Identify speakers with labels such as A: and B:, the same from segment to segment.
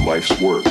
A: life's work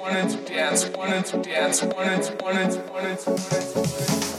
B: wanted to dance, wanted to dance, wanted to, wanted to, wanted to, wanted to.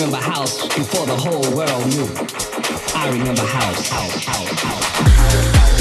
C: Remember house before the whole world knew. I remember house, house, house, house.